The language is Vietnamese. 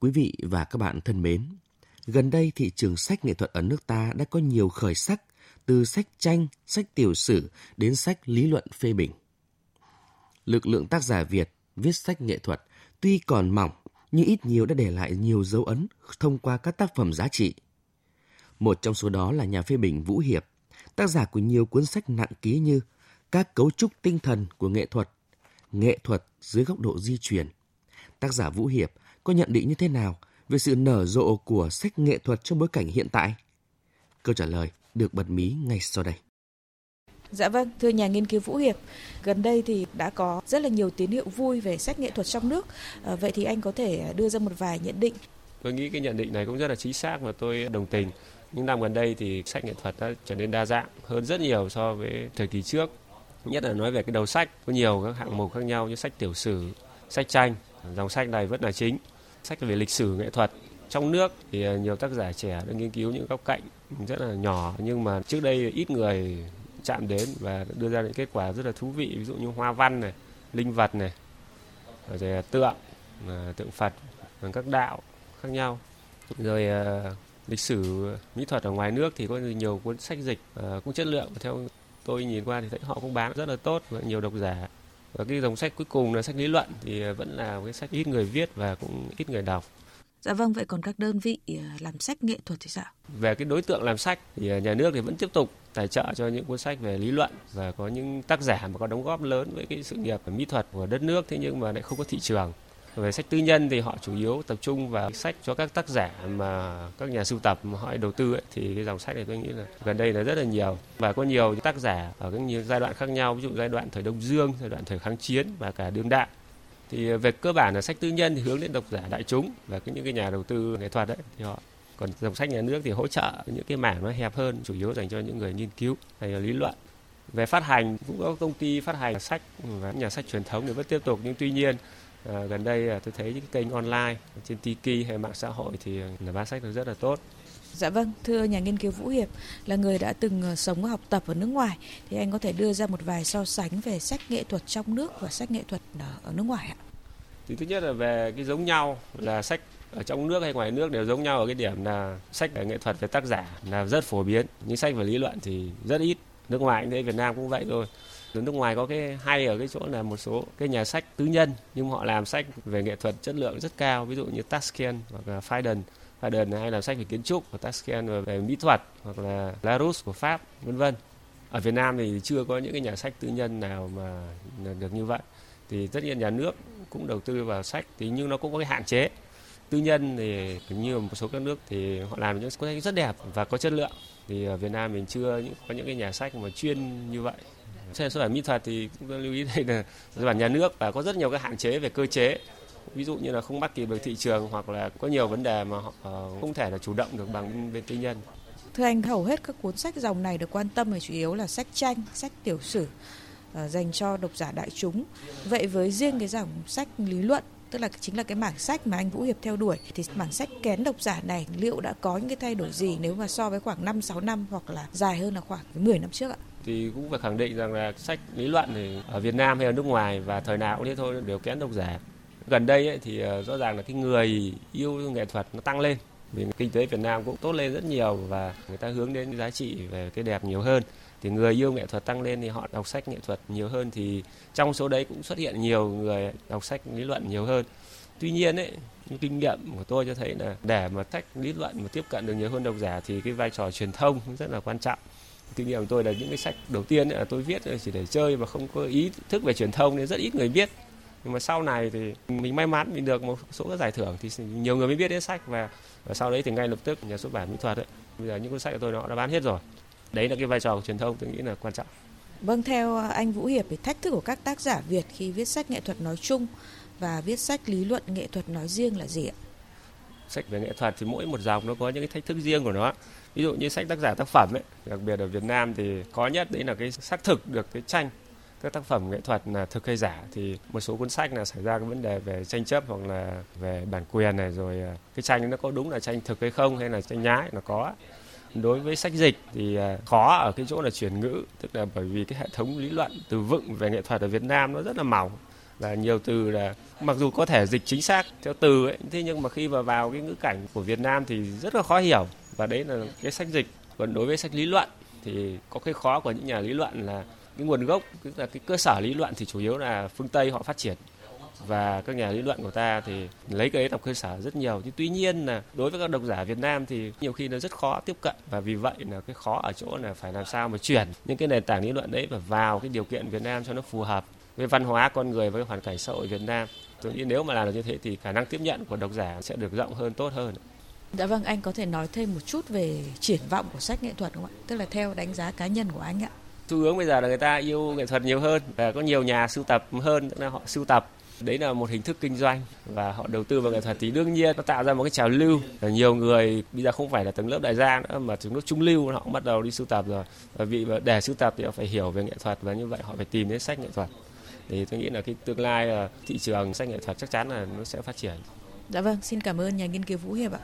Quý vị và các bạn thân mến, gần đây thị trường sách nghệ thuật ở nước ta đã có nhiều khởi sắc, từ sách tranh, sách tiểu sử đến sách lý luận phê bình. Lực lượng tác giả Việt viết sách nghệ thuật tuy còn mỏng nhưng ít nhiều đã để lại nhiều dấu ấn thông qua các tác phẩm giá trị. Một trong số đó là nhà phê bình Vũ Hiệp, tác giả của nhiều cuốn sách nặng ký như Các cấu trúc tinh thần của nghệ thuật, Nghệ thuật dưới góc độ di truyền. Tác giả Vũ Hiệp có nhận định như thế nào về sự nở rộ của sách nghệ thuật trong bối cảnh hiện tại? Câu trả lời được bật mí ngay sau đây. Dạ vâng, thưa nhà nghiên cứu Vũ Hiệp, gần đây thì đã có rất là nhiều tín hiệu vui về sách nghệ thuật trong nước. À, vậy thì anh có thể đưa ra một vài nhận định. Tôi nghĩ cái nhận định này cũng rất là chính xác và tôi đồng tình. Những năm gần đây thì sách nghệ thuật đã trở nên đa dạng hơn rất nhiều so với thời kỳ trước. Nhất là nói về cái đầu sách có nhiều các hạng mục khác nhau như sách tiểu sử, sách tranh. Dòng sách này vẫn là chính. Sách về lịch sử nghệ thuật. Trong nước thì nhiều tác giả trẻ đã nghiên cứu những góc cạnh rất là nhỏ, nhưng mà trước đây ít người chạm đến và đưa ra những kết quả rất là thú vị, ví dụ như hoa văn này, linh vật này, rồi tượng à, tượng phật các đạo khác nhau. Rồi à, lịch sử mỹ thuật ở ngoài nước thì có nhiều cuốn sách dịch à, cũng chất lượng. Theo tôi nhìn qua thì thấy họ cũng bán rất là tốt và nhiều độc giả và cái dòng sách cuối cùng là sách lý luận thì vẫn là cái sách ít người viết và cũng ít người đọc Dạ vâng, vậy còn các đơn vị làm sách nghệ thuật thì sao? Về cái đối tượng làm sách thì nhà nước thì vẫn tiếp tục tài trợ cho những cuốn sách về lý luận và có những tác giả mà có đóng góp lớn với cái sự nghiệp mỹ thuật của đất nước thế nhưng mà lại không có thị trường về sách tư nhân thì họ chủ yếu tập trung vào sách cho các tác giả mà các nhà sưu tập mà họ đầu tư ấy, thì cái dòng sách này tôi nghĩ là gần đây là rất là nhiều. Và có nhiều tác giả ở các nhiều giai đoạn khác nhau ví dụ giai đoạn thời Đông Dương, giai đoạn thời kháng chiến và cả đương đại. Thì về cơ bản là sách tư nhân thì hướng đến độc giả đại chúng và cái những cái nhà đầu tư nghệ thuật đấy thì họ còn dòng sách nhà nước thì hỗ trợ những cái mảng nó hẹp hơn chủ yếu dành cho những người nghiên cứu hay là lý luận. Về phát hành cũng có công ty phát hành sách và nhà sách truyền thống thì vẫn tiếp tục. Nhưng tuy nhiên à, gần đây à, tôi thấy những kênh online trên Tiki hay mạng xã hội thì là bán sách được rất là tốt. Dạ vâng, thưa nhà nghiên cứu Vũ Hiệp là người đã từng ờ, sống và học tập ở nước ngoài thì anh có thể đưa ra một vài so sánh về sách nghệ thuật trong nước và sách nghệ thuật ở nước ngoài ạ? Thì thứ nhất là về cái giống nhau là sách ở trong nước hay ngoài nước đều giống nhau ở cái điểm là sách về nghệ thuật về tác giả là rất phổ biến. Nhưng sách về lý luận thì rất ít nước ngoài cũng thế Việt Nam cũng vậy thôi nước ngoài có cái hay ở cái chỗ là một số cái nhà sách tư nhân, nhưng họ làm sách về nghệ thuật chất lượng rất cao, ví dụ như Tasken hoặc là Fiden Fiden hay làm sách về kiến trúc của Tasken về mỹ thuật hoặc là Larousse của Pháp, vân vân. Ở Việt Nam thì chưa có những cái nhà sách tư nhân nào mà được như vậy. Thì tất nhiên nhà nước cũng đầu tư vào sách, thì nhưng nó cũng có cái hạn chế. Tư nhân thì như một số các nước thì họ làm những cuốn sách rất đẹp và có chất lượng. Thì ở Việt Nam mình chưa có những cái nhà sách mà chuyên như vậy. Xe xuất bản mỹ thuật thì cũng lưu ý đây là xuất bản nhà nước và có rất nhiều các hạn chế về cơ chế. Ví dụ như là không bắt kịp được thị trường hoặc là có nhiều vấn đề mà họ ờ, không thể là chủ động được bằng bên tư nhân. Thưa anh, hầu hết các cuốn sách dòng này được quan tâm thì chủ yếu là sách tranh, sách tiểu sử ờ, dành cho độc giả đại chúng. Vậy với riêng cái dòng sách lý luận, tức là chính là cái mảng sách mà anh Vũ Hiệp theo đuổi, thì mảng sách kén độc giả này liệu đã có những cái thay đổi gì nếu mà so với khoảng 5 6 năm hoặc là dài hơn là khoảng 10 năm trước ạ? Thì cũng phải khẳng định rằng là sách lý luận thì ở Việt Nam hay ở nước ngoài và thời nào cũng thế thôi đều kén độc giả. Gần đây ấy, thì ờ, rõ ràng là cái người yêu nghệ thuật nó tăng lên vì kinh tế Việt Nam cũng tốt lên rất nhiều và người ta hướng đến giá trị về cái đẹp nhiều hơn. Thì người yêu nghệ thuật tăng lên thì họ đọc sách nghệ thuật nhiều hơn thì trong số đấy cũng xuất hiện nhiều người đọc sách lý luận nhiều hơn. Tuy nhiên ấy kinh nghiệm của tôi cho thấy là để mà sách lý luận mà tiếp cận được nhiều hơn độc giả thì cái vai trò truyền thông rất là quan trọng kinh nghiệm của tôi là những cái sách đầu tiên là tôi viết chỉ để chơi và không có ý thức về truyền thông nên rất ít người biết. Nhưng mà sau này thì mình may mắn mình được một số các giải thưởng thì nhiều người mới biết đến sách và, và sau đấy thì ngay lập tức nhà xuất bản mỹ thuật ấy. Bây giờ những cuốn sách của tôi nó đã bán hết rồi. Đấy là cái vai trò của truyền thông tôi nghĩ là quan trọng. Vâng theo anh Vũ Hiệp thì thách thức của các tác giả Việt khi viết sách nghệ thuật nói chung và viết sách lý luận nghệ thuật nói riêng là gì ạ? Sách về nghệ thuật thì mỗi một dòng nó có những cái thách thức riêng của nó. Ví dụ như sách tác giả tác phẩm ấy, đặc biệt ở Việt Nam thì có nhất đấy là cái xác thực được cái tranh các tác phẩm nghệ thuật là thực hay giả. Thì một số cuốn sách là xảy ra cái vấn đề về tranh chấp hoặc là về bản quyền này, rồi à, cái tranh nó có đúng là tranh thực hay không hay là tranh nhái, nó có. Đối với sách dịch thì à, khó ở cái chỗ là chuyển ngữ, tức là bởi vì cái hệ thống lý luận từ vựng về nghệ thuật ở Việt Nam nó rất là mỏng và nhiều từ là mặc dù có thể dịch chính xác theo từ ấy, thế nhưng mà khi mà vào cái ngữ cảnh của Việt Nam thì rất là khó hiểu. Và đấy là cái sách dịch. Còn đối với sách lý luận thì có cái khó của những nhà lý luận là cái nguồn gốc, tức là cái cơ sở lý luận thì chủ yếu là phương Tây họ phát triển. Và các nhà lý luận của ta thì lấy cái ấy làm cơ sở rất nhiều. Nhưng tuy nhiên là đối với các độc giả Việt Nam thì nhiều khi nó rất khó tiếp cận. Và vì vậy là cái khó ở chỗ là phải làm sao mà chuyển những cái nền tảng lý luận đấy và vào cái điều kiện Việt Nam cho nó phù hợp với văn hóa con người với hoàn cảnh xã hội Việt Nam. Tôi nghĩ nếu mà làm được như thế thì khả năng tiếp nhận của độc giả sẽ được rộng hơn tốt hơn. Dạ vâng, anh có thể nói thêm một chút về triển vọng của sách nghệ thuật không ạ? Tức là theo đánh giá cá nhân của anh ạ. Xu hướng bây giờ là người ta yêu nghệ thuật nhiều hơn và có nhiều nhà sưu tập hơn, tức là họ sưu tập. Đấy là một hình thức kinh doanh và họ đầu tư vào nghệ thuật. Thì đương nhiên nó tạo ra một cái trào lưu. Là nhiều người bây giờ không phải là tầng lớp đại gia nữa mà tầng lớp trung lưu họ cũng bắt đầu đi sưu tập rồi. Và vì để sưu tập thì họ phải hiểu về nghệ thuật và như vậy họ phải tìm đến sách nghệ thuật thì tôi nghĩ là cái tương lai ờ, thị trường sách nghệ thuật chắc chắn là nó sẽ phát triển Dạ vâng, xin cảm ơn nhà nghiên cứu Vũ Hiệp ạ.